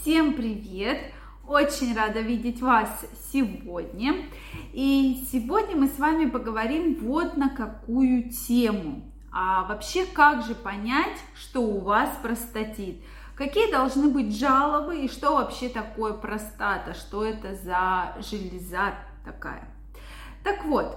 Всем привет! Очень рада видеть вас сегодня. И сегодня мы с вами поговорим вот на какую тему. А вообще, как же понять, что у вас простатит? Какие должны быть жалобы и что вообще такое простата? Что это за железа такая? Так вот,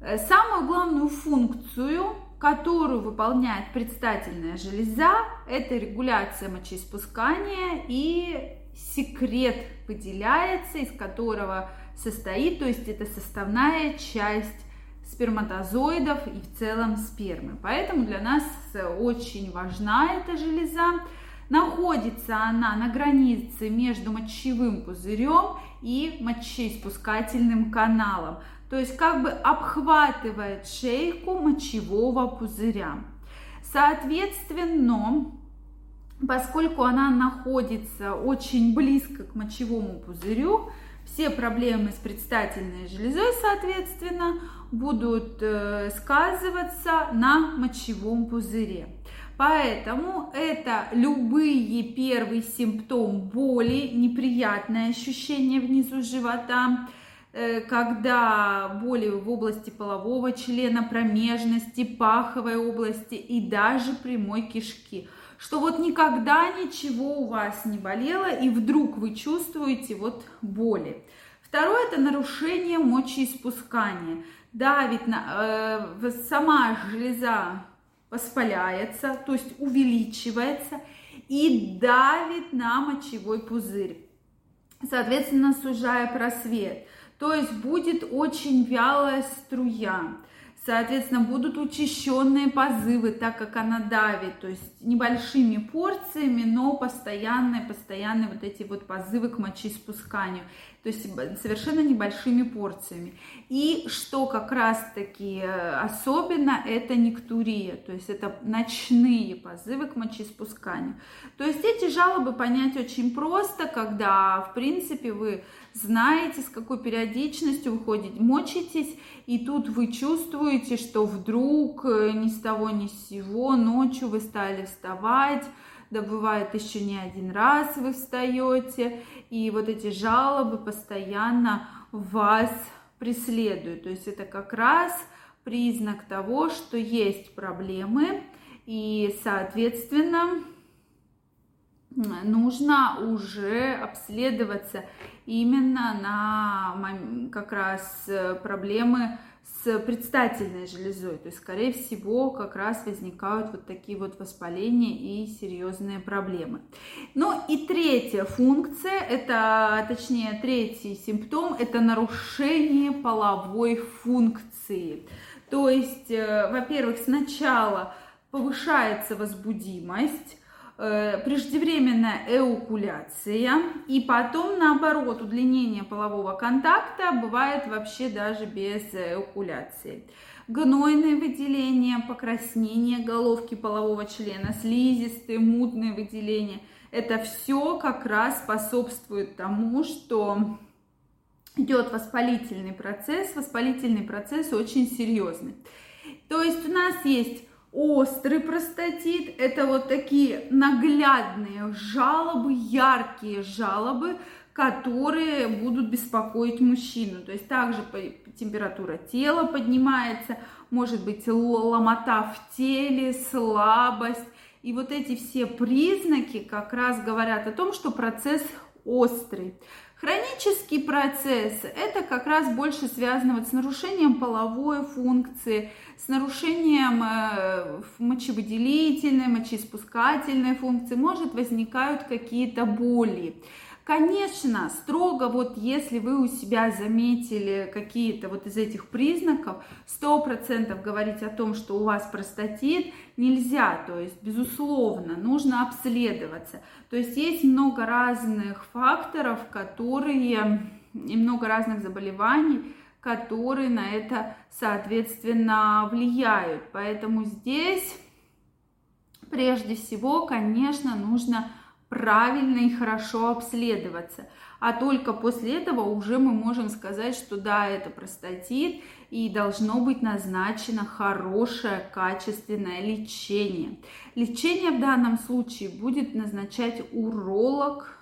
э, самую главную функцию которую выполняет предстательная железа, это регуляция мочеиспускания и секрет выделяется, из которого состоит, то есть это составная часть сперматозоидов и в целом спермы. Поэтому для нас очень важна эта железа. Находится она на границе между мочевым пузырем и мочеиспускательным каналом то есть как бы обхватывает шейку мочевого пузыря. Соответственно, поскольку она находится очень близко к мочевому пузырю, все проблемы с предстательной железой, соответственно, будут э, сказываться на мочевом пузыре. Поэтому это любые первый симптом боли, неприятное ощущение внизу живота, когда боли в области полового члена, промежности, паховой области и даже прямой кишки. Что вот никогда ничего у вас не болело и вдруг вы чувствуете вот боли. Второе это нарушение мочеиспускания. Давит на, э, сама железа воспаляется, то есть увеличивается и давит на мочевой пузырь, соответственно сужая просвет. То есть будет очень вялая струя. Соответственно, будут учащенные позывы, так как она давит, то есть небольшими порциями, но постоянные, постоянные вот эти вот позывы к мочеиспусканию, то есть совершенно небольшими порциями. И что как раз-таки э, особенно, это нектурия, то есть это ночные позывы к мочеиспусканию. То есть эти жалобы понять очень просто, когда, в принципе, вы знаете, с какой периодичностью вы ходите, мочитесь, и тут вы чувствуете, что вдруг э, ни с того ни с сего ночью вы стали вставать, да бывает еще не один раз вы встаете, и вот эти жалобы постоянно вас преследуют. То есть это как раз признак того, что есть проблемы, и, соответственно, нужно уже обследоваться именно на как раз э, проблемы с предстательной железой. То есть, скорее всего, как раз возникают вот такие вот воспаления и серьезные проблемы. Ну и третья функция, это, точнее, третий симптом, это нарушение половой функции. То есть, э, во-первых, сначала повышается возбудимость, преждевременная эукуляция и потом наоборот удлинение полового контакта бывает вообще даже без эукуляции. Гнойные выделения, покраснение головки полового члена, слизистые, мутные выделения. Это все как раз способствует тому, что идет воспалительный процесс. Воспалительный процесс очень серьезный. То есть у нас есть Острый простатит – это вот такие наглядные жалобы, яркие жалобы, которые будут беспокоить мужчину. То есть также температура тела поднимается, может быть ломота в теле, слабость. И вот эти все признаки как раз говорят о том, что процесс острый. Хронический процесс – это как раз больше связано вот с нарушением половой функции, с нарушением э, мочевыделительной, мочеиспускательной функции, может возникают какие-то боли. Конечно, строго вот если вы у себя заметили какие-то вот из этих признаков, сто процентов говорить о том, что у вас простатит, нельзя. То есть, безусловно, нужно обследоваться. То есть есть много разных факторов, которые и много разных заболеваний, которые на это, соответственно, влияют. Поэтому здесь прежде всего, конечно, нужно правильно и хорошо обследоваться. А только после этого уже мы можем сказать, что да, это простатит и должно быть назначено хорошее, качественное лечение. Лечение в данном случае будет назначать уролог,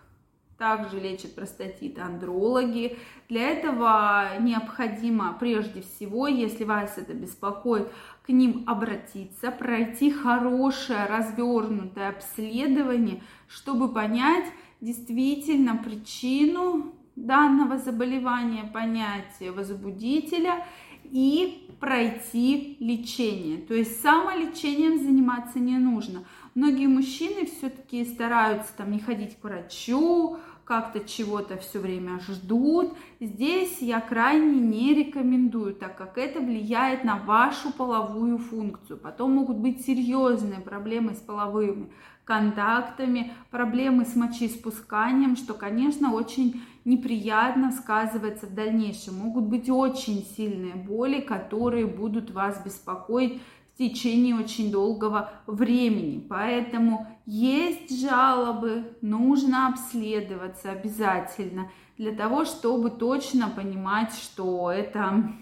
также лечат простатит андрологи. Для этого необходимо прежде всего, если вас это беспокоит, к ним обратиться, пройти хорошее развернутое обследование, чтобы понять действительно причину данного заболевания, понять возбудителя и пройти лечение. То есть самолечением заниматься не нужно. Многие мужчины все-таки стараются там не ходить к врачу, как-то чего-то все время ждут. Здесь я крайне не рекомендую, так как это влияет на вашу половую функцию. Потом могут быть серьезные проблемы с половыми контактами, проблемы с мочеиспусканием, что, конечно, очень неприятно сказывается в дальнейшем. Могут быть очень сильные боли, которые будут вас беспокоить течение очень долгого времени. Поэтому есть жалобы, нужно обследоваться обязательно для того, чтобы точно понимать, что это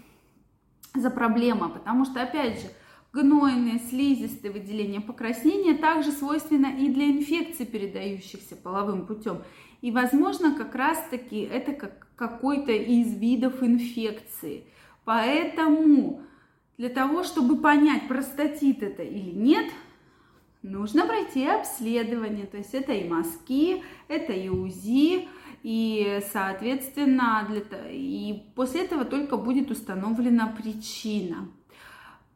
за проблема. Потому что, опять же, гнойные, слизистые выделения покраснения также свойственно и для инфекций, передающихся половым путем. И, возможно, как раз-таки это как какой-то из видов инфекции. Поэтому для того, чтобы понять, простатит это или нет, нужно пройти обследование. То есть это и мазки, это и УЗИ, и, соответственно, для... и после этого только будет установлена причина.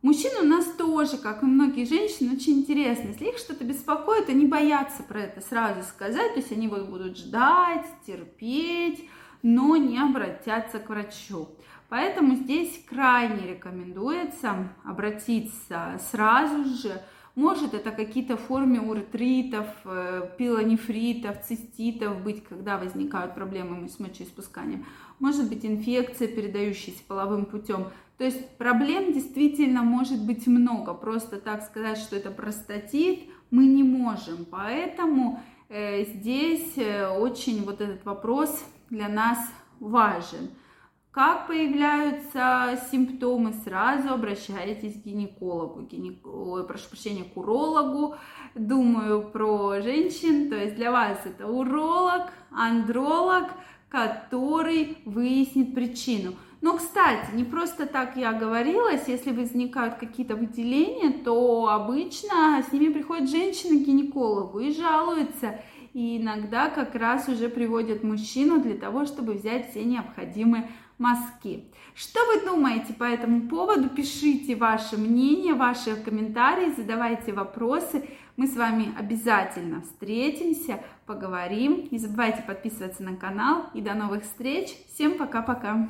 Мужчины у нас тоже, как и многие женщины, очень интересны. Если их что-то беспокоит, они боятся про это сразу сказать, то есть они вот будут ждать, терпеть, но не обратятся к врачу. Поэтому здесь крайне рекомендуется обратиться сразу же. Может это какие-то формы уретритов, э, пилонефритов, циститов быть, когда возникают проблемы с мочеиспусканием. Может быть инфекция, передающаяся половым путем. То есть проблем действительно может быть много. Просто так сказать, что это простатит, мы не можем. Поэтому э, здесь э, очень вот этот вопрос для нас важен. Как появляются симптомы, сразу обращайтесь к гинекологу, гинек... Ой, прошу прощения, к урологу. Думаю про женщин, то есть для вас это уролог, андролог, который выяснит причину. Но, кстати, не просто так я говорилась, если возникают какие-то выделения, то обычно с ними приходят женщины к гинекологу и жалуются. И иногда как раз уже приводят мужчину для того, чтобы взять все необходимые мазки. Что вы думаете по этому поводу? Пишите ваше мнение, ваши комментарии, задавайте вопросы. Мы с вами обязательно встретимся, поговорим. Не забывайте подписываться на канал. И до новых встреч. Всем пока-пока.